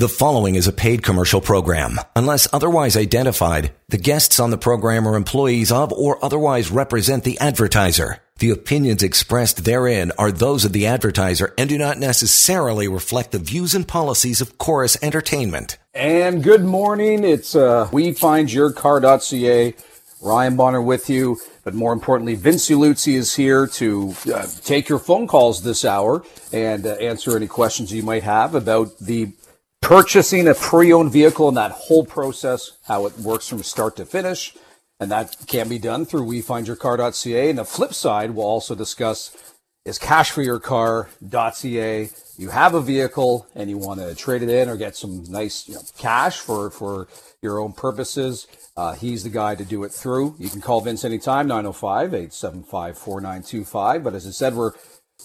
The following is a paid commercial program. Unless otherwise identified, the guests on the program are employees of or otherwise represent the advertiser. The opinions expressed therein are those of the advertiser and do not necessarily reflect the views and policies of Corus Entertainment. And good morning. It's uh, WeFindYourCar.ca. Ryan Bonner with you. But more importantly, Vince Iuluzzi is here to uh, take your phone calls this hour and uh, answer any questions you might have about the purchasing a pre-owned vehicle and that whole process, how it works from start to finish. And that can be done through WeFindYourCar.ca. And the flip side, we'll also discuss is CashForYourCar.ca. You have a vehicle and you want to trade it in or get some nice you know, cash for, for your own purposes. Uh, he's the guy to do it through. You can call Vince anytime, 905 875 4925. But as I said, we're,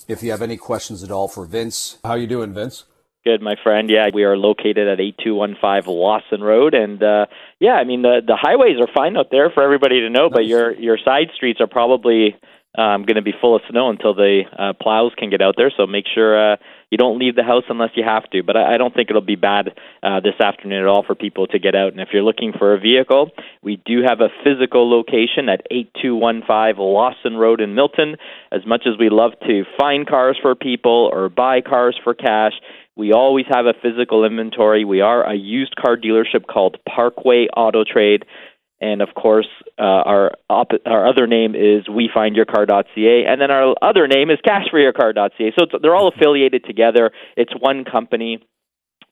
if you have any questions at all for Vince, how you doing, Vince? Good, my friend. Yeah, we are located at 8215 Lawson Road, and uh, yeah, I mean the the highways are fine out there for everybody to know, but your your side streets are probably um, going to be full of snow until the uh, plows can get out there. So make sure uh, you don't leave the house unless you have to. But I, I don't think it'll be bad uh, this afternoon at all for people to get out. And if you're looking for a vehicle, we do have a physical location at 8215 Lawson Road in Milton. As much as we love to find cars for people or buy cars for cash we always have a physical inventory. We are a used car dealership called Parkway Auto Trade. And of course, uh, our op- our other name is WeFindYourCar.ca, and then our other name is CashForYourCar.ca. So they're all affiliated together. It's one company.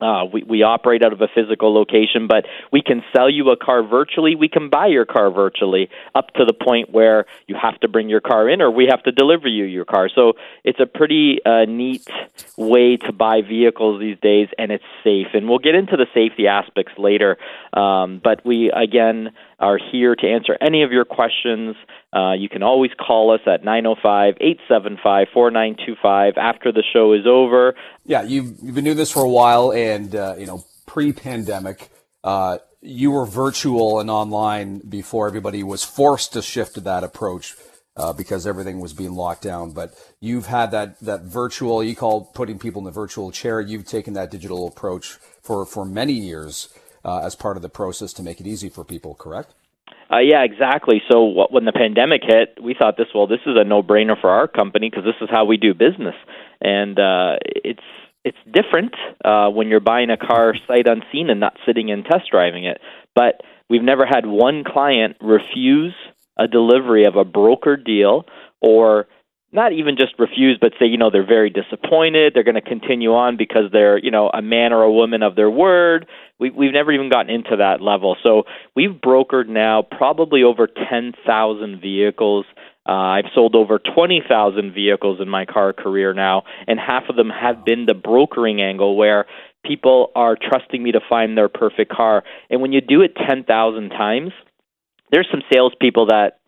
Uh, we, we operate out of a physical location, but we can sell you a car virtually. We can buy your car virtually up to the point where you have to bring your car in or we have to deliver you your car. So it's a pretty uh, neat way to buy vehicles these days, and it's safe. And we'll get into the safety aspects later. Um, but we, again, are here to answer any of your questions. Uh, you can always call us at 905 875 4925 after the show is over. Yeah, you've, you've been doing this for a while, and, uh, you know, pre pandemic, uh, you were virtual and online before everybody was forced to shift to that approach. Uh, because everything was being locked down. But you've had that that virtual. You call putting people in the virtual chair. You've taken that digital approach for for many years uh, as part of the process to make it easy for people, correct? Uh, yeah, exactly. So what, when the pandemic hit, we thought this well, this is a no-brainer for our company because this is how we do business, and uh, it's it's different uh, when you're buying a car sight unseen and not sitting and test driving it. But we've never had one client refuse a delivery of a broker deal or not even just refuse, but say, you know, they're very disappointed. They're going to continue on because they're, you know, a man or a woman of their word. We, we've never even gotten into that level. So we've brokered now probably over 10,000 vehicles. Uh, I've sold over 20,000 vehicles in my car career now, and half of them have been the brokering angle where people are trusting me to find their perfect car. And when you do it 10,000 times, there's some salespeople that,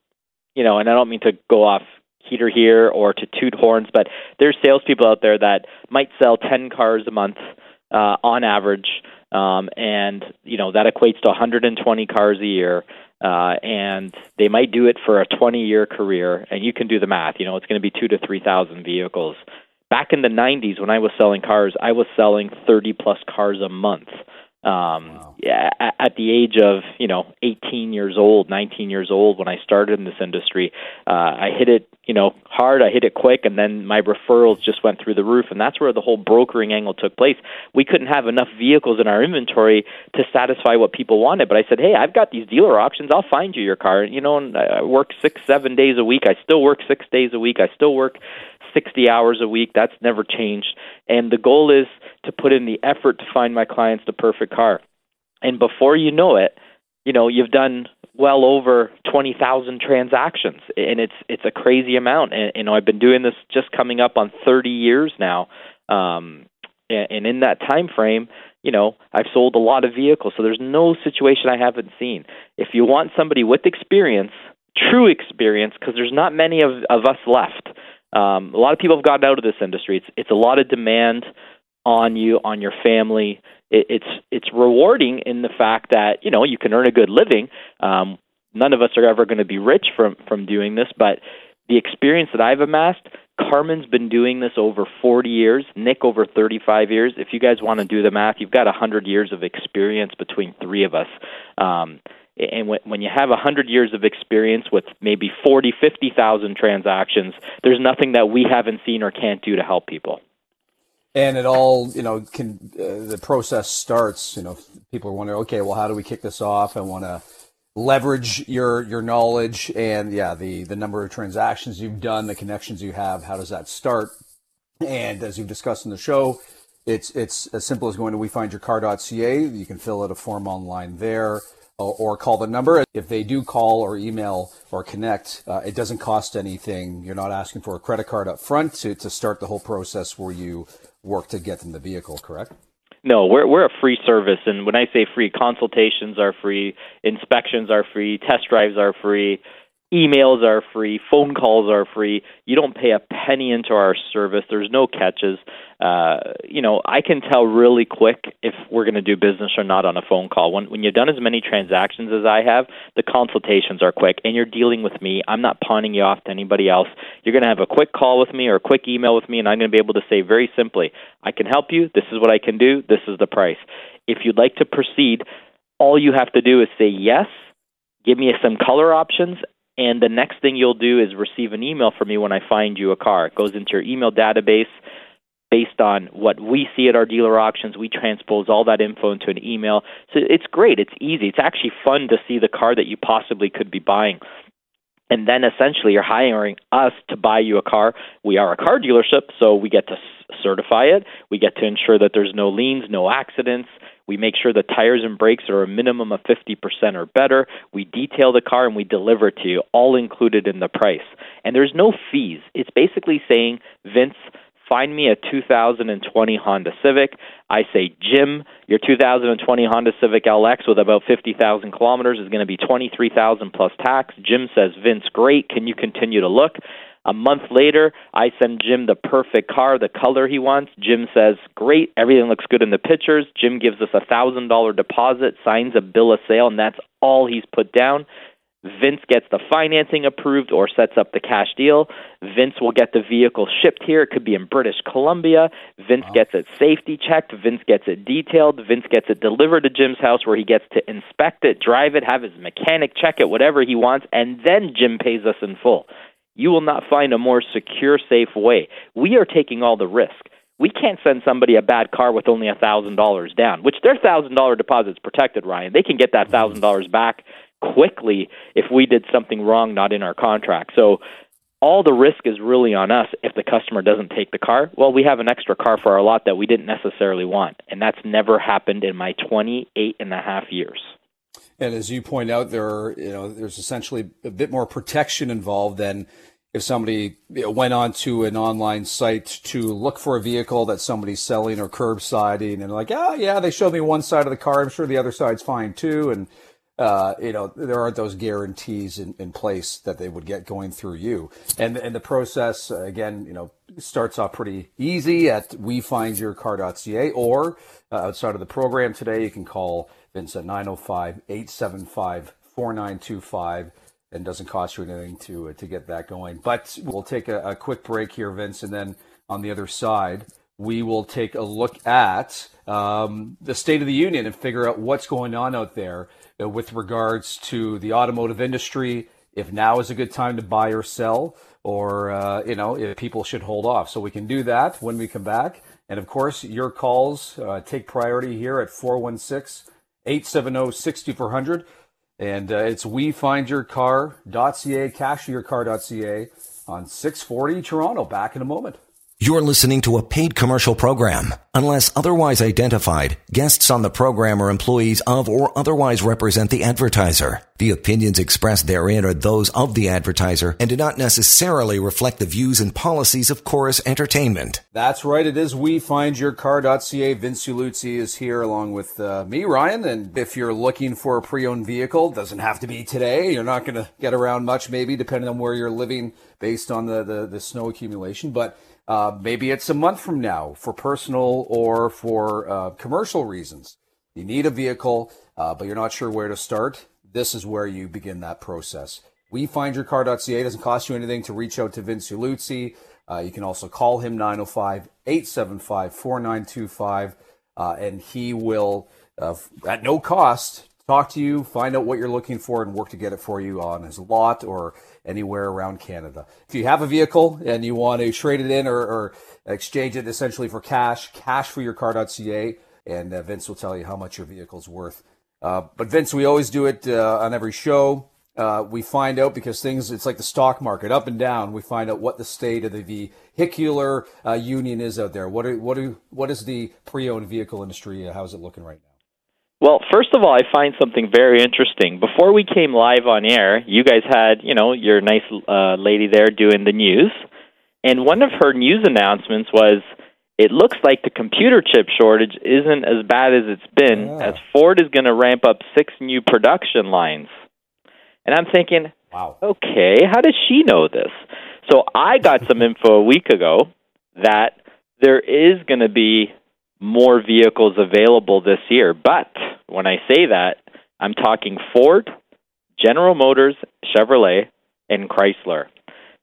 you know, and I don't mean to go off heater here or to toot horns, but there's salespeople out there that might sell 10 cars a month uh, on average, um, and you know that equates to 120 cars a year. Uh, and they might do it for a 20 year career, and you can do the math. You know, it's going to be two to 3,000 vehicles. Back in the 90s, when I was selling cars, I was selling 30 plus cars a month. Um, wow. yeah, at the age of you know 18 years old, 19 years old, when I started in this industry, uh, I hit it you know hard. I hit it quick, and then my referrals just went through the roof, and that's where the whole brokering angle took place. We couldn't have enough vehicles in our inventory to satisfy what people wanted, but I said, hey, I've got these dealer options. I'll find you your car. You know, and I work six, seven days a week. I still work six days a week. I still work 60 hours a week. That's never changed. And the goal is to put in the effort to find my clients the perfect car. And before you know it, you know, you've done well over 20,000 transactions and it's it's a crazy amount and you know I've been doing this just coming up on 30 years now um and in that time frame you know I've sold a lot of vehicles so there's no situation I haven't seen if you want somebody with experience true experience because there's not many of of us left um, a lot of people have gotten out of this industry. It's it's a lot of demand on you, on your family. It, it's it's rewarding in the fact that you know you can earn a good living. Um, none of us are ever going to be rich from from doing this, but the experience that I've amassed, Carmen's been doing this over 40 years, Nick over 35 years. If you guys want to do the math, you've got 100 years of experience between three of us. Um, and when you have 100 years of experience with maybe 40, 50,000 transactions, there's nothing that we haven't seen or can't do to help people. And it all, you know, can uh, the process starts. You know, people are wondering, okay, well, how do we kick this off? I want to leverage your your knowledge and yeah the the number of transactions you've done the connections you have how does that start and as you've discussed in the show it's it's as simple as going to wefindyourcar.ca you can fill out a form online there or, call the number. If they do call or email or connect uh, it doesn't cost anything. You're not asking for a credit card up front to, to start the whole process where you work to get them the vehicle correct? No, we're we're a free service, and when I say free, consultations are free, inspections are free, test drives are free, emails are free, phone calls are free. You don't pay a penny into our service. There's no catches. Uh, you know, I can tell really quick if we're going to do business or not on a phone call. When when you've done as many transactions as I have, the consultations are quick, and you're dealing with me. I'm not pawning you off to anybody else. You're going to have a quick call with me or a quick email with me, and I'm going to be able to say very simply, I can help you. This is what I can do. This is the price. If you'd like to proceed, all you have to do is say yes give me some color options and the next thing you'll do is receive an email from me when I find you a car. It goes into your email database based on what we see at our dealer auctions. We transpose all that info into an email. So it's great. It's easy. It's actually fun to see the car that you possibly could be buying. And then essentially you're hiring us to buy you a car. We are a car dealership, so we get to certify it. We get to ensure that there's no liens, no accidents. We make sure the tires and brakes are a minimum of 50% or better. We detail the car and we deliver to you, all included in the price. And there's no fees. It's basically saying, Vince, find me a 2020 Honda Civic. I say, Jim, your 2020 Honda Civic LX with about 50,000 kilometers is going to be 23,000 plus tax. Jim says, Vince, great. Can you continue to look? A month later, I send Jim the perfect car, the color he wants. Jim says, Great, everything looks good in the pictures. Jim gives us a $1,000 deposit, signs a bill of sale, and that's all he's put down. Vince gets the financing approved or sets up the cash deal. Vince will get the vehicle shipped here. It could be in British Columbia. Vince wow. gets it safety checked. Vince gets it detailed. Vince gets it delivered to Jim's house where he gets to inspect it, drive it, have his mechanic check it, whatever he wants, and then Jim pays us in full. You will not find a more secure, safe way. We are taking all the risk. We can't send somebody a bad car with only a thousand dollars down, which their thousand dollar deposit's protected, Ryan. They can get that thousand dollars back quickly if we did something wrong not in our contract. So all the risk is really on us if the customer doesn't take the car. Well, we have an extra car for our lot that we didn't necessarily want, and that's never happened in my 28 and a half years. And as you point out, there are, you know, there's essentially a bit more protection involved than if somebody you know, went onto an online site to look for a vehicle that somebody's selling or curbsiding and like, oh yeah, they showed me one side of the car. I'm sure the other side's fine too. And, uh, you know, there aren't those guarantees in, in place that they would get going through you. And, and the process, again, you know, starts off pretty easy at wefindyourcar.ca or uh, outside of the program today, you can call Vince at 905 875 4925 and doesn't cost you anything to uh, to get that going. But we'll take a, a, quick break here, Vince, and then on the other side, we will take a look at um, the state of the union and figure out what's going on out there uh, with regards to the automotive industry. If now is a good time to buy or sell, or uh, you know, if people should hold off. So we can do that when we come back. And of course, your calls uh, take priority here at 416 870 6400. And uh, it's wefindyourcar.ca, cashyourcar.ca on 640 Toronto. Back in a moment. You're listening to a paid commercial program. Unless otherwise identified, guests on the program are employees of or otherwise represent the advertiser. The opinions expressed therein are those of the advertiser and do not necessarily reflect the views and policies of Corus Entertainment. That's right. It is We Find Your wefindyourcar.ca. Vince Uluzzi is here along with uh, me, Ryan. And if you're looking for a pre-owned vehicle, doesn't have to be today. You're not going to get around much, maybe, depending on where you're living based on the, the, the snow accumulation. But uh, maybe it's a month from now for personal or for uh, commercial reasons. You need a vehicle, uh, but you're not sure where to start. This is where you begin that process. WeFindYourCar.ca. It doesn't cost you anything to reach out to Vince Iuluzzi. Uh, you can also call him 905 875 4925, uh, and he will, uh, at no cost, talk to you, find out what you're looking for, and work to get it for you on his lot or anywhere around Canada. If you have a vehicle and you want to trade it in or, or exchange it essentially for cash, cashforyourcar.ca, and uh, Vince will tell you how much your vehicle's worth. Uh, but Vince, we always do it uh, on every show. Uh, we find out because things, it's like the stock market, up and down. We find out what the state of the vehicular uh, union is out there. What are, what are, what is the pre-owned vehicle industry? How's it looking right now? Well, first of all, I find something very interesting. Before we came live on air, you guys had, you know, your nice uh, lady there doing the news, and one of her news announcements was, "It looks like the computer chip shortage isn't as bad as it's been, yeah. as Ford is going to ramp up six new production lines." And I'm thinking, wow, okay, how does she know this? So I got some info a week ago that there is going to be more vehicles available this year. But when I say that, I'm talking Ford, General Motors, Chevrolet, and Chrysler.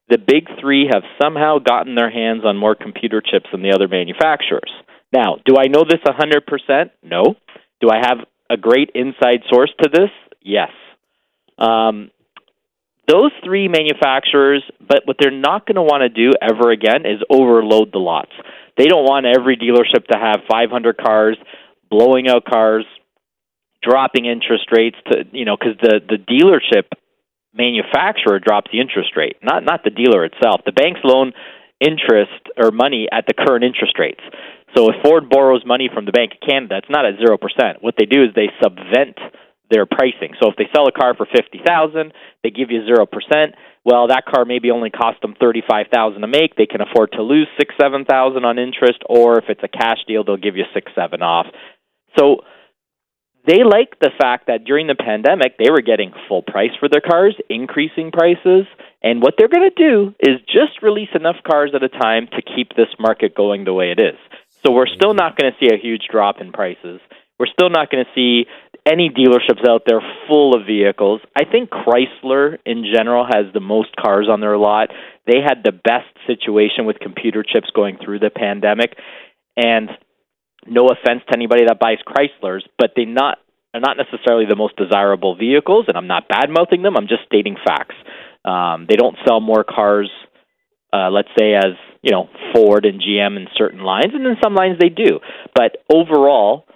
The big three have somehow gotten their hands on more computer chips than the other manufacturers. Now, do I know this 100%? No. Do I have a great inside source to this? Yes. Um, those three manufacturers, but what they're not going to want to do ever again is overload the lots. They don't want every dealership to have 500 cars, blowing out cars, dropping interest rates to you know because the the dealership manufacturer drops the interest rate, not not the dealer itself. The banks loan interest or money at the current interest rates. So if Ford borrows money from the Bank of Canada, it's not at zero percent. What they do is they subvent their pricing. So if they sell a car for fifty thousand, they give you zero percent. Well, that car maybe only cost them thirty five thousand to make. They can afford to lose six seven thousand on interest, or if it's a cash deal, they'll give you six seven off. So they like the fact that during the pandemic they were getting full price for their cars, increasing prices, and what they're going to do is just release enough cars at a time to keep this market going the way it is. So we're still not going to see a huge drop in prices. We're still not going to see any dealerships out there full of vehicles. I think Chrysler in general has the most cars on their lot. They had the best situation with computer chips going through the pandemic. And no offense to anybody that buys Chryslers, but they not are not necessarily the most desirable vehicles, and I'm not bad mouthing them. I'm just stating facts. Um, they don't sell more cars, uh, let's say, as you know, Ford and GM in certain lines, and in some lines they do. But overall,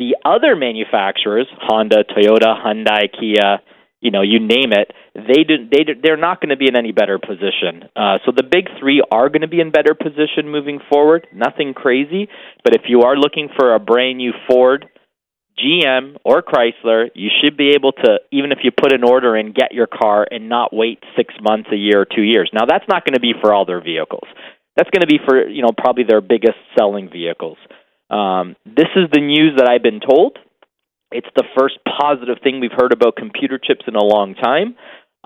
the other manufacturers, Honda, Toyota, Hyundai, Kia, you know, you name it, they do, they do, they're not going to be in any better position. Uh, so the big three are going to be in better position moving forward. Nothing crazy, but if you are looking for a brand new Ford, GM, or Chrysler, you should be able to, even if you put an order in, get your car and not wait six months, a year, or two years. Now that's not going to be for all their vehicles. That's going to be for you know probably their biggest selling vehicles. Um, this is the news that I've been told. It's the first positive thing we've heard about computer chips in a long time.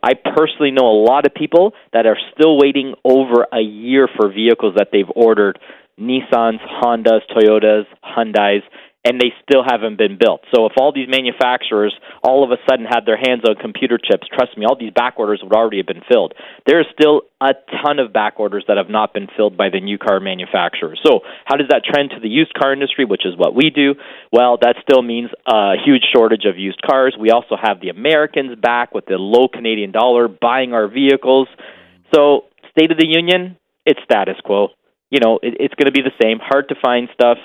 I personally know a lot of people that are still waiting over a year for vehicles that they've ordered Nissans, Hondas, Toyotas, Hyundais, and they still haven't been built. So if all these manufacturers all of a sudden had their hands on computer chips, trust me, all these back orders would already have been filled. There is still a ton of back orders that have not been filled by the new car manufacturers. So how does that trend to the used car industry, which is what we do? Well, that still means a huge shortage of used cars. We also have the Americans back with the low Canadian dollar buying our vehicles. So State of the Union, it's status quo. You know, it, it's going to be the same. Hard to find stuff.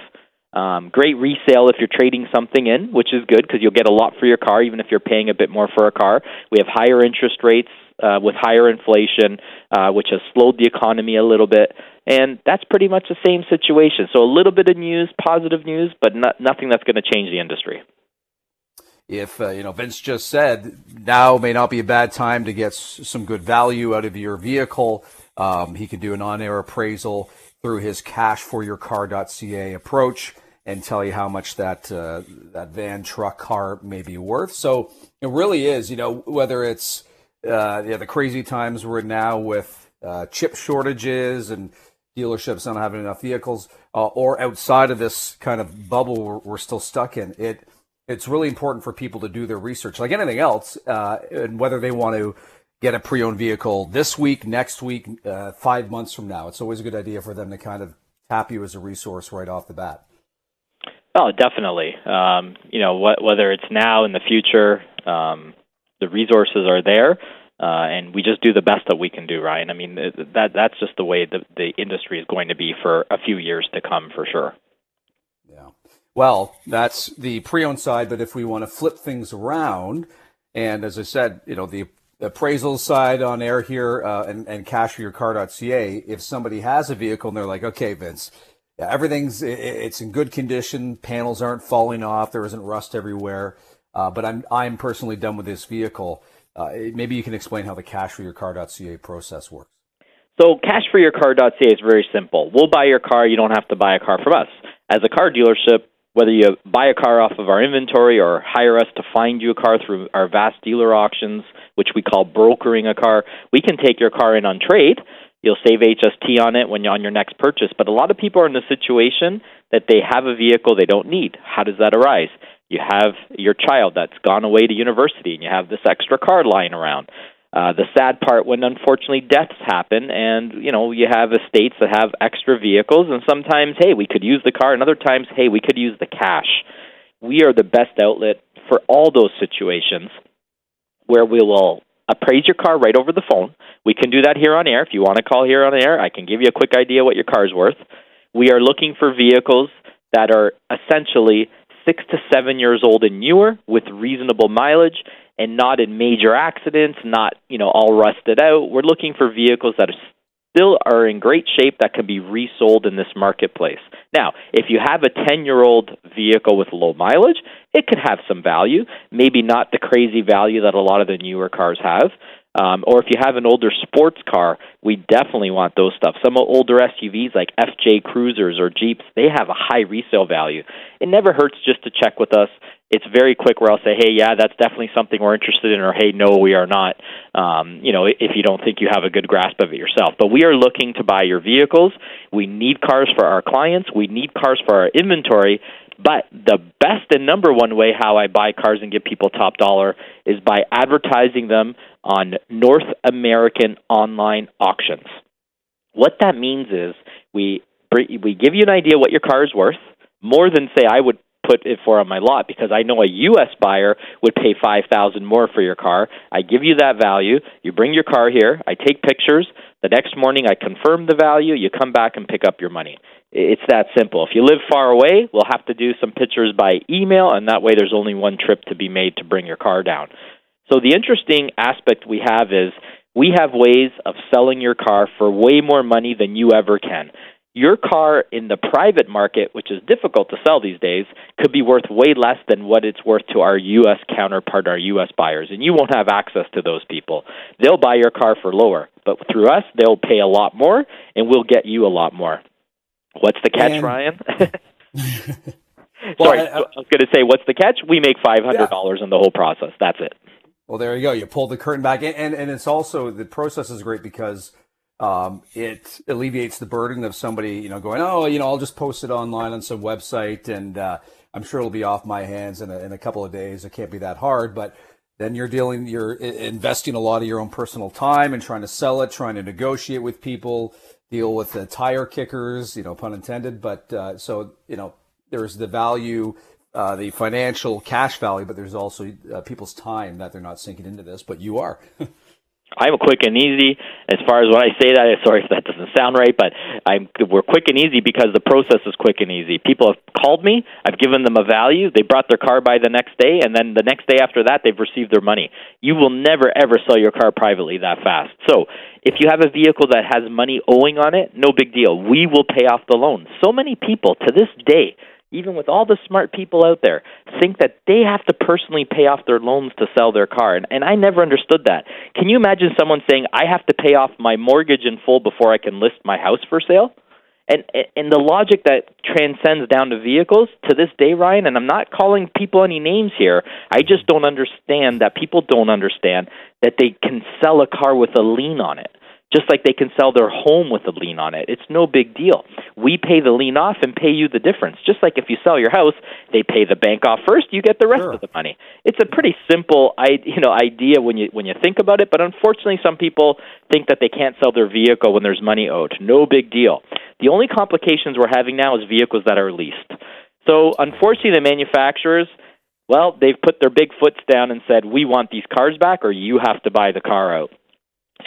Um, great resale if you're trading something in, which is good because you'll get a lot for your car, even if you're paying a bit more for a car. We have higher interest rates uh, with higher inflation, uh, which has slowed the economy a little bit, and that's pretty much the same situation. So a little bit of news, positive news, but not, nothing that's going to change the industry. If uh, you know Vince just said now may not be a bad time to get s- some good value out of your vehicle. Um, he could do an on-air appraisal through his cashforyourcar.ca approach and tell you how much that uh, that van, truck, car may be worth. So it really is, you know, whether it's uh, yeah, the crazy times we're in now with uh, chip shortages and dealerships not having enough vehicles, uh, or outside of this kind of bubble we're, we're, still stuck in. It it's really important for people to do their research, like anything else, uh, and whether they want to get a pre-owned vehicle this week, next week, uh, five months from now. It's always a good idea for them to kind of tap you as a resource right off the bat. Oh, definitely. Um, you know, wh- whether it's now in the future, um, the resources are there, uh, and we just do the best that we can do, Ryan. I mean, that that's just the way the the industry is going to be for a few years to come, for sure. Yeah. Well, that's the pre-owned side, but if we want to flip things around, and as I said, you know, the appraisal side on air here uh, and, and cashforyourcar.ca, if somebody has a vehicle and they're like, okay, Vince, everything's it's in good condition, panels aren't falling off, there isn't rust everywhere, uh, but I'm I'm personally done with this vehicle. Uh, maybe you can explain how the cashforyourcar.ca process works. So cashforyourcar.ca is very simple. We'll buy your car. You don't have to buy a car from us. As a car dealership, whether you buy a car off of our inventory or hire us to find you a car through our vast dealer auctions, which we call brokering a car, we can take your car in on trade. You'll save HST on it when you're on your next purchase. But a lot of people are in the situation that they have a vehicle they don't need. How does that arise? You have your child that's gone away to university and you have this extra car lying around. Uh, the sad part when unfortunately deaths happen and you know you have estates that have extra vehicles and sometimes hey we could use the car. And other times hey we could use the cash. We are the best outlet for all those situations where we will appraise your car right over the phone. We can do that here on air. If you want to call here on air i can give you a quick idea what your car is worth. We are looking for vehicles that are essentially six to seven years old and newer with reasonable mileage and not in major accidents, not you know all rusted out. We're looking for vehicles that are still are in great shape that can be resold in this marketplace. Now, if you have a 10-year-old vehicle with low mileage, it could have some value, maybe not the crazy value that a lot of the newer cars have. Um, or if you have an older sports car, we definitely want those stuff. Some older SUVs like FJ Cruisers or Jeeps, they have a high resale value. It never hurts just to check with us. It's very quick where I'll say, hey, yeah, that's definitely something we're interested in, or hey, no, we are not. Um, you know, if you don't think you have a good grasp of it yourself. But we are looking to buy your vehicles. We need cars for our clients. We need cars for our inventory. But the best and number one way how I buy cars and give people top dollar is by advertising them on North American online auctions. What that means is we we give you an idea what your car is worth, more than say I would put it for on my lot because I know a US buyer would pay 5000 more for your car. I give you that value, you bring your car here, I take pictures, the next morning I confirm the value, you come back and pick up your money. It's that simple. If you live far away, we'll have to do some pictures by email and that way there's only one trip to be made to bring your car down. So the interesting aspect we have is we have ways of selling your car for way more money than you ever can. Your car in the private market, which is difficult to sell these days, could be worth way less than what it's worth to our U.S. counterpart, our U.S. buyers, and you won't have access to those people. They'll buy your car for lower, but through us, they'll pay a lot more, and we'll get you a lot more. What's the catch, and... Ryan? well, Sorry, I, I, I was going to say, what's the catch? We make five hundred dollars yeah. in the whole process. That's it. Well, there you go. You pull the curtain back, and and, and it's also the process is great because um, it alleviates the burden of somebody, you know, going, oh, you know, I'll just post it online on some website, and uh, I'm sure it'll be off my hands in a, in a couple of days. It can't be that hard, but then you're dealing, you're investing a lot of your own personal time and trying to sell it, trying to negotiate with people, deal with the tire kickers, you know, pun intended. But uh, so you know, there's the value uh, the financial cash value, but there's also uh, people's time that they're not sinking into this. But you are. I'm quick and easy. As far as when I say that, sorry if that doesn't sound right, but I'm we're quick and easy because the process is quick and easy. People have called me, I've given them a value, they brought their car by the next day, and then the next day after that, they've received their money. You will never ever sell your car privately that fast. So if you have a vehicle that has money owing on it, no big deal. We will pay off the loan. So many people to this day even with all the smart people out there, think that they have to personally pay off their loans to sell their car. And, and I never understood that. Can you imagine someone saying, I have to pay off my mortgage in full before I can list my house for sale? And, and the logic that transcends down to vehicles to this day, Ryan, and I'm not calling people any names here, I just don't understand that people don't understand that they can sell a car with a lien on it just like they can sell their home with a lien on it. It's no big deal. We pay the lien off and pay you the difference. Just like if you sell your house, they pay the bank off first, you get the rest sure. of the money. It's a pretty simple you know idea when you when you think about it, but unfortunately some people think that they can't sell their vehicle when there's money owed. No big deal. The only complications we're having now is vehicles that are leased. So unfortunately the manufacturers well, they've put their big foots down and said, "We want these cars back or you have to buy the car out."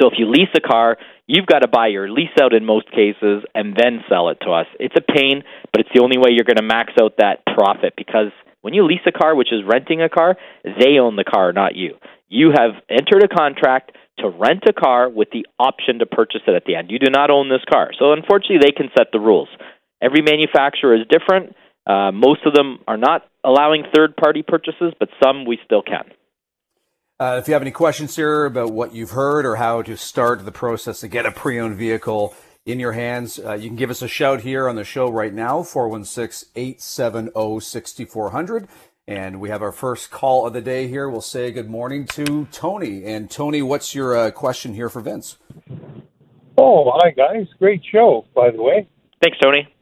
So if you lease a car, you've got to buy your lease out in most cases and then sell it to us. It's a pain, but it's the only way you're going to max out that profit because when you lease a car, which is renting a car, they own the car, not you. You have entered a contract to rent a car with the option to purchase it at the end. You do not own this car. So unfortunately, they can set the rules. Every manufacturer is different. Uh, most of them are not allowing third party purchases, but some we still can. Uh, if you have any questions here about what you've heard or how to start the process to get a pre-owned vehicle in your hands, uh, you can give us a shout here on the show right now, 416-870-6400. And we have our first call of the day here. We'll say good morning to Tony. And Tony, what's your uh, question here for Vince? Oh, hi guys. Great show, by the way. Thanks, Tony.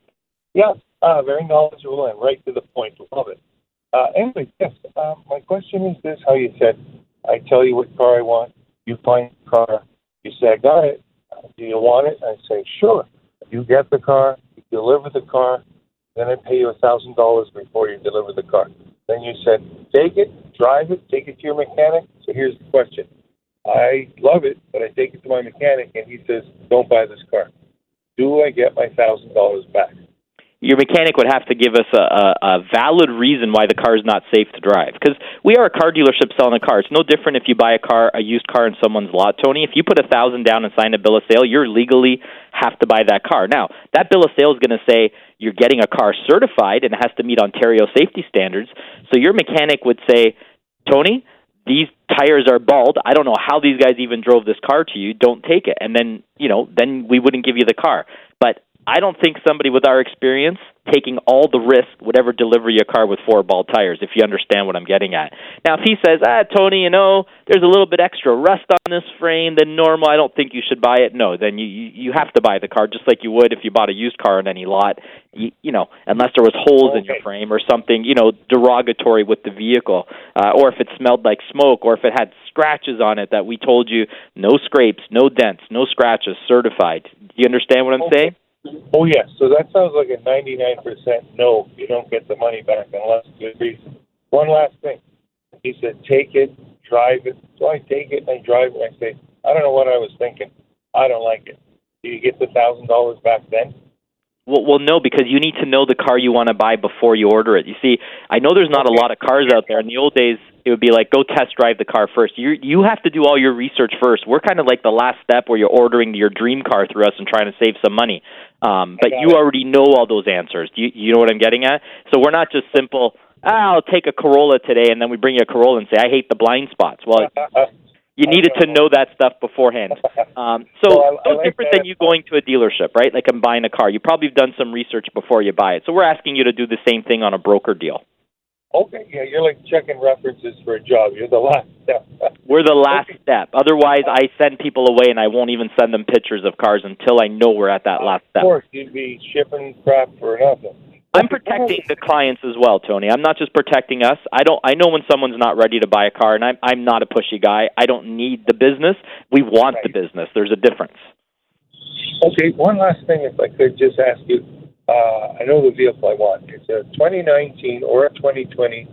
Yeah, uh, very knowledgeable and right to the point. Love it. Uh, anyway, yes, uh, my question is this, how you said I tell you what car I want. You find the car. You say, I got it. Do you want it? I say, sure. You get the car. You deliver the car. Then I pay you a thousand dollars before you deliver the car. Then you said, take it, drive it, take it to your mechanic. So here's the question. I love it, but I take it to my mechanic and he says, don't buy this car. Do I get my thousand dollars back? Your mechanic would have to give us a, a, a valid reason why the car is not safe to drive. Because we are a car dealership selling a car. It's no different if you buy a car, a used car in someone's lot, Tony. If you put a thousand down and sign a bill of sale, you're legally have to buy that car. Now, that bill of sale is going to say you're getting a car certified and it has to meet Ontario safety standards. So your mechanic would say, Tony, these tires are bald. I don't know how these guys even drove this car to you. Don't take it. And then, you know, then we wouldn't give you the car. I don't think somebody with our experience taking all the risk would ever deliver you a car with four ball tires, if you understand what I'm getting at. Now, if he says, ah, Tony, you know, there's a little bit extra rust on this frame than normal, I don't think you should buy it. No, then you you have to buy the car just like you would if you bought a used car in any lot. You, you know, unless there was holes okay. in your frame or something, you know, derogatory with the vehicle, uh, or if it smelled like smoke, or if it had scratches on it that we told you no scrapes, no dents, no scratches, certified. Do you understand what I'm okay. saying? Oh yes, so that sounds like a ninety-nine percent no. You don't get the money back unless good reason. One last thing, he said, take it, drive it. So I take it and I drive it. And I say, I don't know what I was thinking. I don't like it. Do you get the thousand dollars back then? Well, well, no, because you need to know the car you want to buy before you order it. You see, I know there's not a lot of cars out there. In the old days, it would be like go test drive the car first. You you have to do all your research first. We're kind of like the last step where you're ordering your dream car through us and trying to save some money. Um, but you it. already know all those answers. Do you, you know what I'm getting at? So we're not just simple. Ah, I'll take a Corolla today, and then we bring you a Corolla and say I hate the blind spots. Well, You needed to know that stuff beforehand. Um, so well, I, I like different that. than you going to a dealership, right? Like I'm buying a car. You probably have done some research before you buy it. So we're asking you to do the same thing on a broker deal. Okay, yeah, you're like checking references for a job. You're the last step. we're the last step. Otherwise, I send people away, and I won't even send them pictures of cars until I know we're at that last step. Of course, you'd be shipping crap for nothing. I'm protecting the clients as well, Tony. I'm not just protecting us. I don't. I know when someone's not ready to buy a car, and I'm I'm not a pushy guy. I don't need the business. We want right. the business. There's a difference. Okay, one last thing, if I could just ask you. Uh, I know the vehicle I want. It's a 2019 or a 2020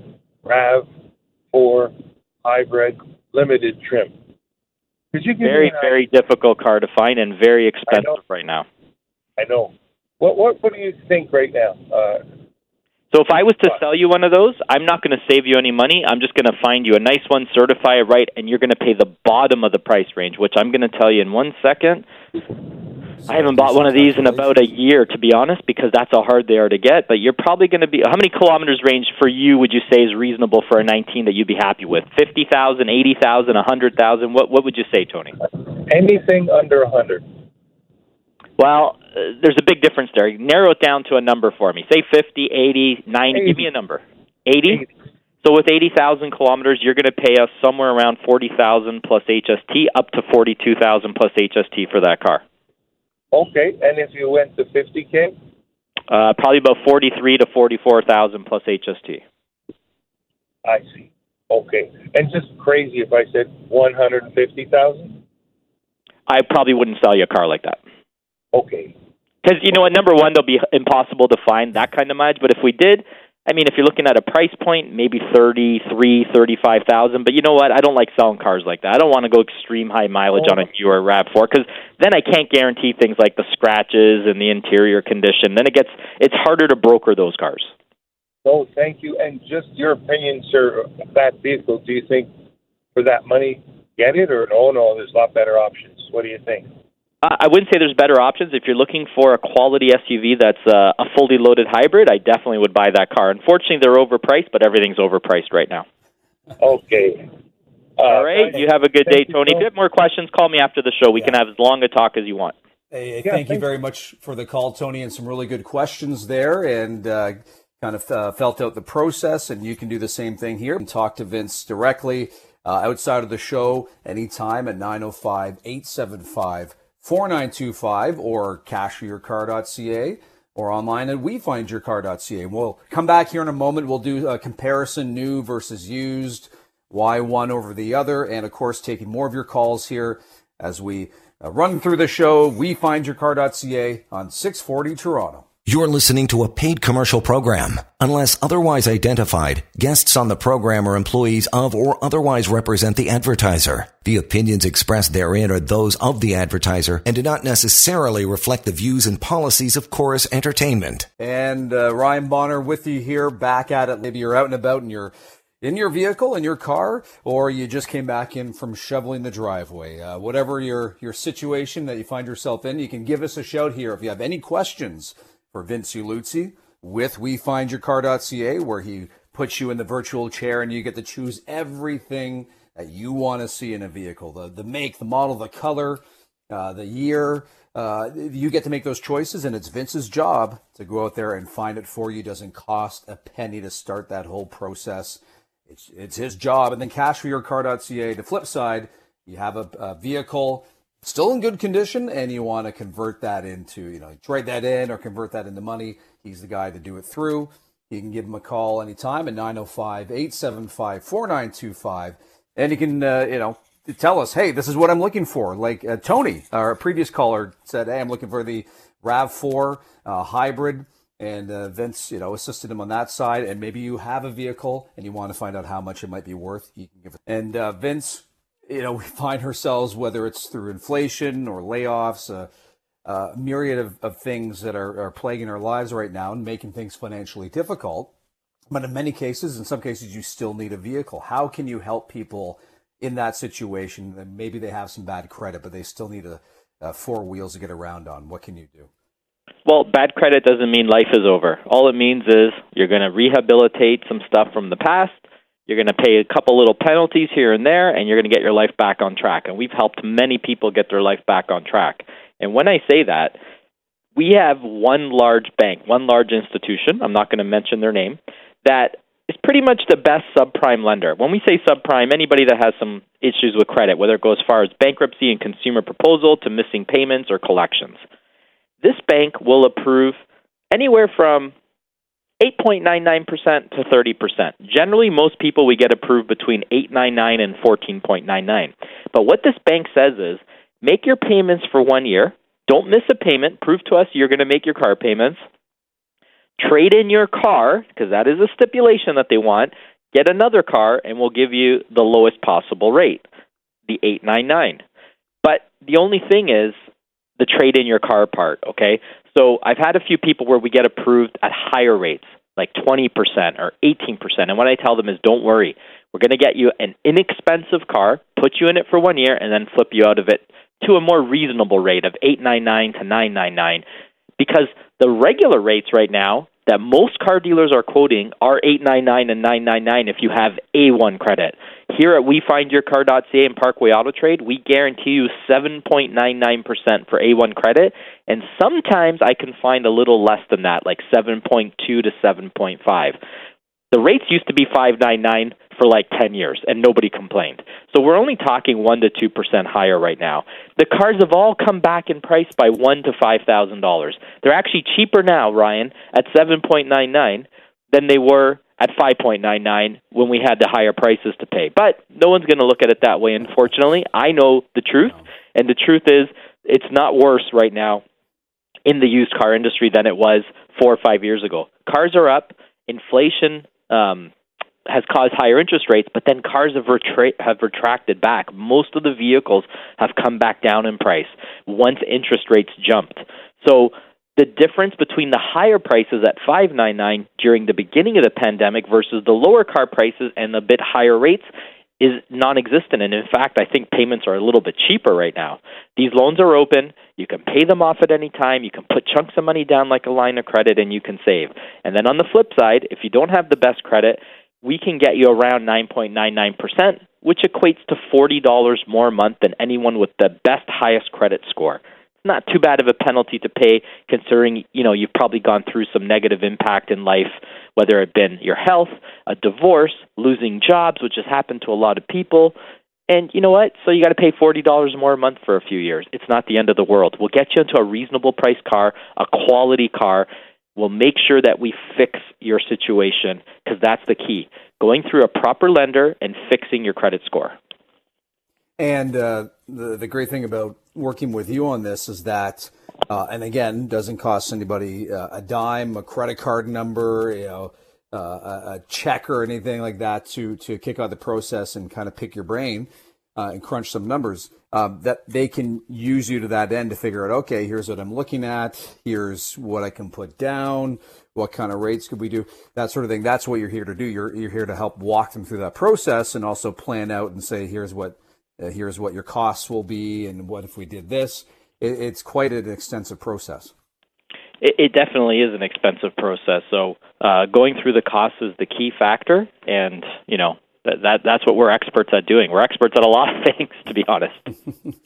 Rav4 hybrid limited trim. Could you give very very difficult car to find and very expensive right now. I know. What what what do you think right now? Uh, so if I was to sell you one of those, I'm not going to save you any money. I'm just going to find you a nice one, certify it right, and you're going to pay the bottom of the price range, which I'm going to tell you in one second. I haven't bought one of these in about a year, to be honest, because that's how hard they are to get. But you're probably going to be. How many kilometers range for you would you say is reasonable for a 19 that you'd be happy with? 50,000, 80,000, 100,000? What What would you say, Tony? Anything under 100. Well, uh, there's a big difference there. Narrow it down to a number for me. Say 50, 80, 90. 80. Give me a number. 80? 80. So with 80,000 kilometers, you're going to pay us somewhere around 40,000 plus HST, up to 42,000 plus HST for that car. Okay, and if you went to 50k? Uh, probably about 43 to 44,000 plus HST. I see. Okay, and just crazy if I said 150,000. I probably wouldn't sell you a car like that. Okay. Because you know, at number one, they'll be impossible to find that kind of mileage. But if we did, I mean, if you're looking at a price point, maybe thirty-three, thirty-five thousand. But you know what? I don't like selling cars like that. I don't want to go extreme high mileage on a oh. newer Rav Four because then I can't guarantee things like the scratches and the interior condition. Then it gets it's harder to broker those cars. Oh, thank you. And just your opinion, sir, that vehicle. Do you think for that money, get it, or no? No, there's a lot better options. What do you think? I wouldn't say there's better options. If you're looking for a quality SUV that's uh, a fully loaded hybrid, I definitely would buy that car. Unfortunately, they're overpriced, but everything's overpriced right now. Okay. Uh, All right. You have a good day, Tony. If you have more questions, call me after the show. We yeah. can have as long a talk as you want. Hey, yeah, thank you very much for the call, Tony, and some really good questions there. And uh, kind of uh, felt out the process, and you can do the same thing here and talk to Vince directly uh, outside of the show anytime at 905 875 4925 or cashforyourcar.ca or online at wefindyourcar.ca. We'll come back here in a moment. We'll do a comparison new versus used, why one over the other, and of course, taking more of your calls here as we uh, run through the show. WeFindYourCar.ca on 640 Toronto. You're listening to a paid commercial program. Unless otherwise identified, guests on the program are employees of or otherwise represent the advertiser. The opinions expressed therein are those of the advertiser and do not necessarily reflect the views and policies of Corus Entertainment. And uh, Ryan Bonner with you here, back at it. Maybe you're out and about and you're in your vehicle, in your car, or you just came back in from shoveling the driveway. Uh, whatever your, your situation that you find yourself in, you can give us a shout here if you have any questions for Vince Uluzzi with WeFindYourCar.ca, where he puts you in the virtual chair and you get to choose everything that you want to see in a vehicle the, the make, the model, the color, uh, the year. Uh, you get to make those choices, and it's Vince's job to go out there and find it for you. Doesn't cost a penny to start that whole process. It's, it's his job. And then cashforyourcar.ca. The flip side, you have a, a vehicle still in good condition and you want to convert that into, you know, trade that in or convert that into money, he's the guy to do it through. You can give him a call anytime at 905 875 4925. And you can, uh, you know, tell us, hey, this is what I'm looking for. Like uh, Tony, our previous caller, said, hey, I'm looking for the RAV4 uh, hybrid. And uh, Vince, you know, assisted him on that side. And maybe you have a vehicle and you want to find out how much it might be worth. You can give it. And uh, Vince you know, we find ourselves, whether it's through inflation or layoffs, a uh, uh, myriad of, of things that are, are plaguing our lives right now and making things financially difficult. But in many cases, in some cases, you still need a vehicle. How can you help people in that situation? Maybe they have some bad credit, but they still need a, a four wheels to get around on. What can you do? Well, bad credit doesn't mean life is over. All it means is you're going to rehabilitate some stuff from the past you're going to pay a couple little penalties here and there, and you're going to get your life back on track. And we've helped many people get their life back on track. And when I say that, we have one large bank, one large institution, I'm not going to mention their name, that is pretty much the best subprime lender. When we say subprime, anybody that has some issues with credit, whether it goes as far as bankruptcy and consumer proposal to missing payments or collections. This bank will approve anywhere from 8.99% to 30%. Generally, most people we get approved between 8.99 and 14.99. But what this bank says is make your payments for one year, don't miss a payment, prove to us you're going to make your car payments, trade in your car, because that is a stipulation that they want, get another car, and we'll give you the lowest possible rate, the 899. But the only thing is the trade in your car part, okay? So I've had a few people where we get approved at higher rates, like 20% or 18%. And what I tell them is don't worry. We're going to get you an inexpensive car, put you in it for one year, and then flip you out of it to a more reasonable rate of 899 to 999 because the regular rates right now that most car dealers are quoting are 899 and 999 if you have A1 credit. Here at WeFindYourCar.ca and Parkway Auto Trade, we guarantee you 7.99% for A1 credit, and sometimes I can find a little less than that, like 7.2 to 7.5. The rates used to be 599 for like 10 years and nobody complained. So we're only talking 1 to 2% higher right now. The cars have all come back in price by 1 to $5,000. They're actually cheaper now, Ryan, at 7.99 than they were at 5.99 when we had the higher prices to pay. But no one's going to look at it that way unfortunately. I know the truth and the truth is it's not worse right now in the used car industry than it was 4 or 5 years ago. Cars are up, inflation um, has caused higher interest rates, but then cars have, retra- have retracted back. Most of the vehicles have come back down in price once interest rates jumped. So the difference between the higher prices at 599 during the beginning of the pandemic versus the lower car prices and the bit higher rates is non-existent and in fact I think payments are a little bit cheaper right now. These loans are open, you can pay them off at any time, you can put chunks of money down like a line of credit and you can save. And then on the flip side, if you don't have the best credit, we can get you around 9.99%, which equates to $40 more a month than anyone with the best highest credit score. Not too bad of a penalty to pay considering, you know, you've probably gone through some negative impact in life, whether it been your health, a divorce, losing jobs, which has happened to a lot of people. And you know what? So you got to pay $40 more a month for a few years. It's not the end of the world. We'll get you into a reasonable price car, a quality car We'll make sure that we fix your situation because that's the key. Going through a proper lender and fixing your credit score. And uh, the the great thing about working with you on this is that, uh, and again, doesn't cost anybody uh, a dime, a credit card number, you know, uh, a, a, check or anything like that to to kick out the process and kind of pick your brain uh, and crunch some numbers um, that they can use you to that end to figure out, okay, here's what I'm looking at. Here's what I can put down. What kind of rates could we do? That sort of thing. That's what you're here to do. You're, you're here to help walk them through that process and also plan out and say, here's what, uh, here's what your costs will be. And what if we did this? It, it's quite an extensive process. It, it definitely is an expensive process. So uh, going through the costs is the key factor. And, you know, that, that that's what we're experts at doing. We're experts at a lot of things, to be honest.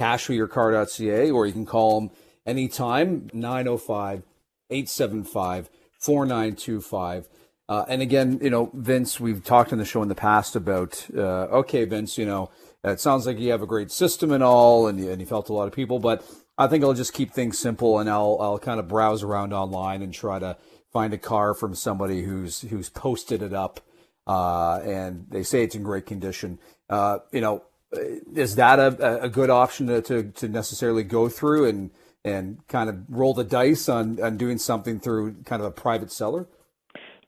Cashforyourcar.ca, or you can call them anytime, 905 875 4925. Uh, and again, you know, Vince, we've talked on the show in the past about, uh, okay, Vince, you know, it sounds like you have a great system and all, and you, and you felt a lot of people, but I think I'll just keep things simple and I'll, I'll kind of browse around online and try to find a car from somebody who's, who's posted it up uh, and they say it's in great condition. Uh, you know, is that a, a good option to, to, to, necessarily go through and and kind of roll the dice on, on doing something through kind of a private seller?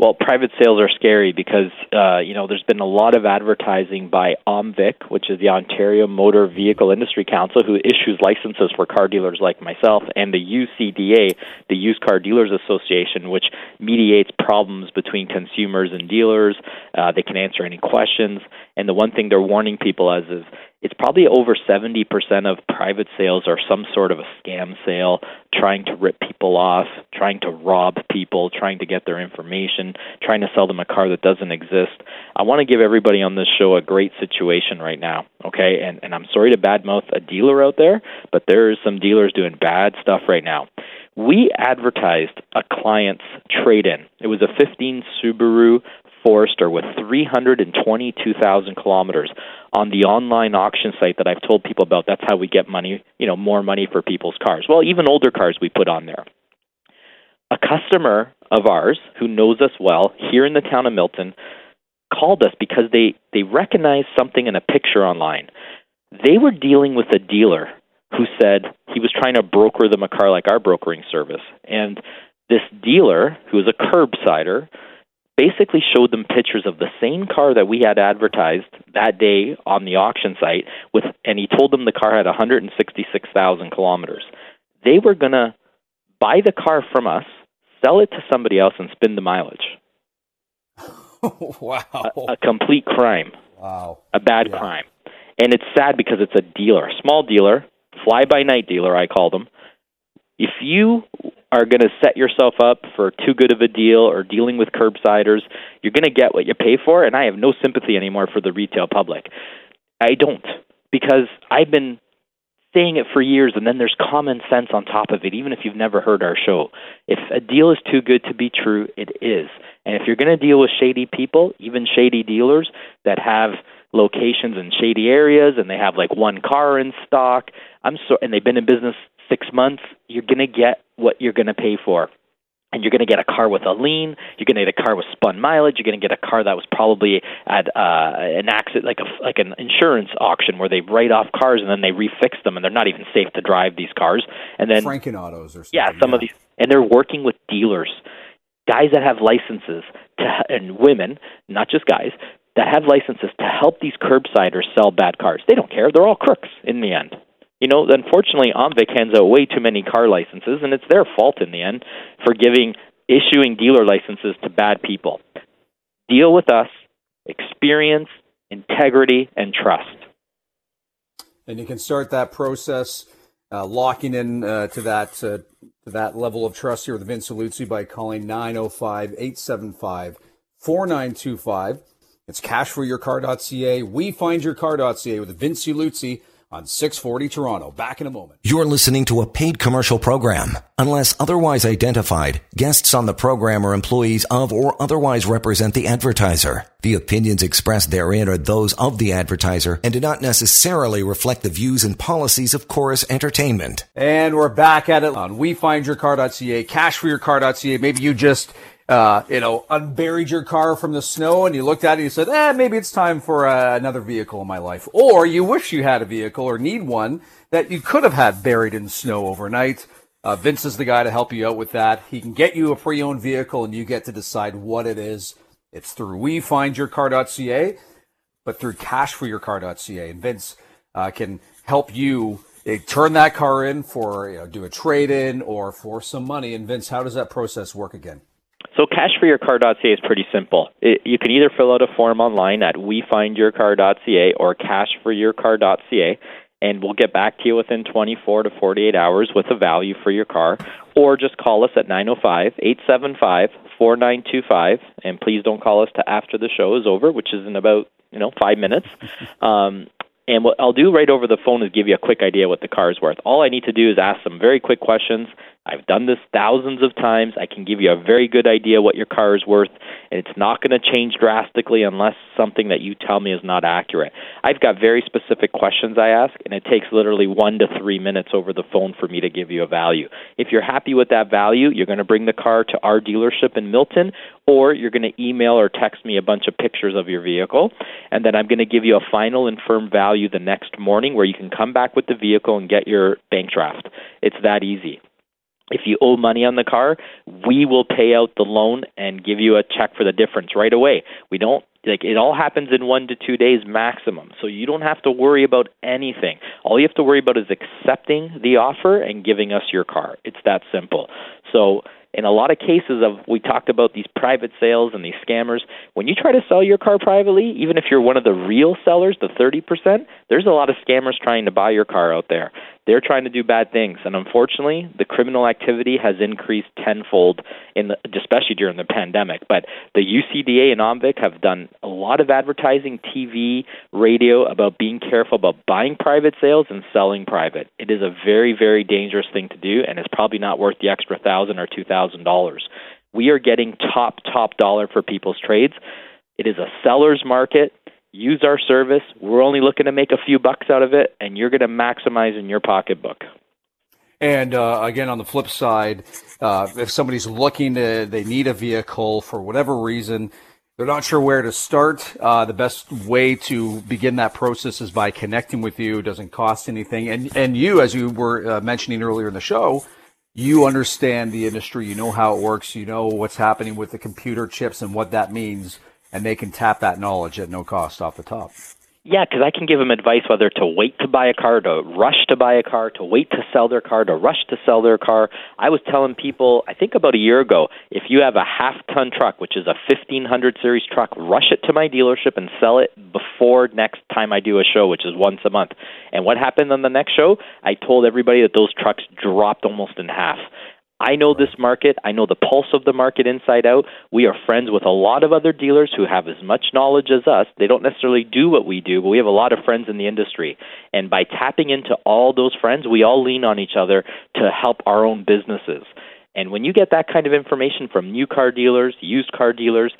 Well, private sales are scary because uh, you know there's been a lot of advertising by OMVIC, which is the Ontario Motor Vehicle Industry Council, who issues licenses for car dealers like myself, and the UCDA, the Used Car Dealers Association, which mediates problems between consumers and dealers. Uh, they can answer any questions, and the one thing they're warning people as is it's probably over 70% of private sales are some sort of a scam sale, trying to rip people off, trying to rob people, trying to get their information, trying to sell them a car that doesn't exist. I want to give everybody on this show a great situation right now, okay? And and I'm sorry to badmouth a dealer out there, but there are some dealers doing bad stuff right now. We advertised a client's trade-in. It was a 15 Subaru Forester with 322,000 kilometers on the online auction site that I've told people about. That's how we get money, you know, more money for people's cars. Well, even older cars we put on there. A customer of ours who knows us well here in the town of Milton called us because they they recognized something in a picture online. They were dealing with a dealer who said he was trying to broker them a car like our brokering service. And this dealer, who was a curbsider, basically showed them pictures of the same car that we had advertised that day on the auction site with and he told them the car had 166,000 kilometers. They were going to buy the car from us, sell it to somebody else and spin the mileage. wow. A, a, complete crime. Wow. A bad yeah. crime. And it's sad because it's a dealer, a small dealer, fly by night dealer I call them. If you are going to set yourself up for too good of a deal or dealing with curbsiders, you're going to get what you pay for. And I have no sympathy anymore for the retail public. I don't because I've been saying it for years, and then there's common sense on top of it, even if you've never heard our show. If a deal is too good to be true, it is. And if you're going to deal with shady people, even shady dealers that have locations in shady areas and they have like one car in stock, I'm so and they've been in business 6 months, you're going to get what you're going to pay for and you're going to get a car with a lien. You're going to get a car with spun mileage. You're going to get a car that was probably at uh, an accident, like a like an insurance auction where they write off cars and then they refix them, and they're not even safe to drive these cars. And then Franken Autos or something. Yeah, some yeah. of these, and they're working with dealers, guys that have licenses to, and women, not just guys, that have licenses to help these curbsiders sell bad cars. They don't care. They're all crooks in the end. You know, unfortunately, OMVIC hands out way too many car licenses, and it's their fault in the end for giving issuing dealer licenses to bad people. Deal with us, experience, integrity, and trust. And you can start that process, uh, locking in uh, to that uh, to that level of trust here with Vince Luzzi by calling 905 875 4925. It's cashforyourcar.ca. We find your car.ca with Vince Luzzi on 640 Toronto. Back in a moment. You're listening to a paid commercial program. Unless otherwise identified, guests on the program are employees of or otherwise represent the advertiser. The opinions expressed therein are those of the advertiser and do not necessarily reflect the views and policies of Corus Entertainment. And we're back at it on WeFindYourCar.ca, CashForYourCar.ca. Maybe you just uh, you know, unburied your car from the snow and you looked at it and you said, eh, maybe it's time for uh, another vehicle in my life. Or you wish you had a vehicle or need one that you could have had buried in snow overnight. Uh, Vince is the guy to help you out with that. He can get you a pre-owned vehicle and you get to decide what it is. It's through WeFindYourCar.ca, but through CashForYourCar.ca. And Vince uh, can help you uh, turn that car in for, you know, do a trade-in or for some money. And Vince, how does that process work again? So cashforyourcar.ca is pretty simple. It, you can either fill out a form online at wefindyourcar.ca or cashforyourcar.ca and we'll get back to you within 24 to 48 hours with a value for your car or just call us at 905-875-4925 and please don't call us to after the show is over which is in about you know 5 minutes um, and what I'll do right over the phone is give you a quick idea what the car is worth. All I need to do is ask some very quick questions I've done this thousands of times. I can give you a very good idea what your car is worth, and it's not going to change drastically unless something that you tell me is not accurate. I've got very specific questions I ask, and it takes literally one to three minutes over the phone for me to give you a value. If you're happy with that value, you're going to bring the car to our dealership in Milton, or you're going to email or text me a bunch of pictures of your vehicle, and then I'm going to give you a final and firm value the next morning where you can come back with the vehicle and get your bank draft. It's that easy if you owe money on the car, we will pay out the loan and give you a check for the difference right away. We don't like it all happens in 1 to 2 days maximum. So you don't have to worry about anything. All you have to worry about is accepting the offer and giving us your car. It's that simple. So in a lot of cases of we talked about these private sales and these scammers when you try to sell your car privately even if you're one of the real sellers the 30% there's a lot of scammers trying to buy your car out there they're trying to do bad things and unfortunately the criminal activity has increased tenfold in the, especially during the pandemic. But the UCDA and OMVIC have done a lot of advertising TV radio about being careful about buying private sales and selling private. It is a very very dangerous thing to do and it's probably not worth the extra 1000 or 2000 dollars. We are getting top top dollar for people's trades. It is a seller's market use our service. We're only looking to make a few bucks out of it, and you're going to maximize in your pocketbook. And uh, again, on the flip side, uh, if somebody's looking to, they need a vehicle for whatever reason, they're not sure where to start. Uh, the best way to begin that process is by connecting with you. It doesn't cost anything. And, and you, as you were uh, mentioning earlier in the show, you understand the industry. You know how it works. You know what's happening with the computer chips and what that means and they can tap that knowledge at no cost off the top. Yeah, because I can give them advice whether to wait to buy a car, to rush to buy a car, to wait to sell their car, to rush to sell their car. I was telling people, I think about a year ago, if you have a half ton truck, which is a 1500 series truck, rush it to my dealership and sell it before next time I do a show, which is once a month. And what happened on the next show? I told everybody that those trucks dropped almost in half. I know this market. I know the pulse of the market inside out. We are friends with a lot of other dealers who have as much knowledge as us. They don't necessarily do what we do, but we have a lot of friends in the industry. And by tapping into all those friends, we all lean on each other to help our own businesses. And when you get that kind of information from new car dealers, used car dealers,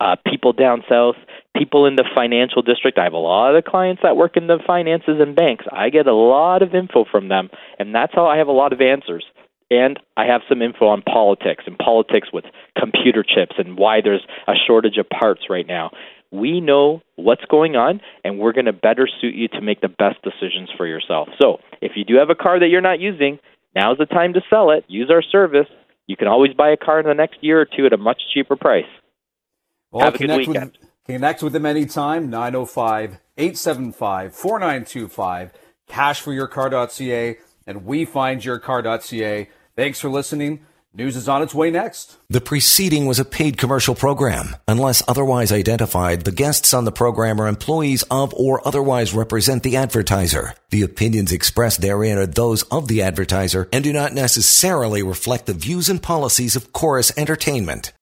uh, people down south, people in the financial district. I have a lot of clients that work in the finances and banks. I get a lot of info from them, and that's how I have a lot of answers. And I have some info on politics and politics with computer chips and why there's a shortage of parts right now. We know what's going on, and we're going to better suit you to make the best decisions for yourself. So, if you do have a car that you're not using, now's the time to sell it. Use our service. You can always buy a car in the next year or two at a much cheaper price. Well, Have a good weekend. With, connect with them anytime, 905 875 4925, cashforyourcar.ca, and we find your Thanks for listening. News is on its way next. The preceding was a paid commercial program. Unless otherwise identified, the guests on the program are employees of or otherwise represent the advertiser. The opinions expressed therein are those of the advertiser and do not necessarily reflect the views and policies of Corus Entertainment.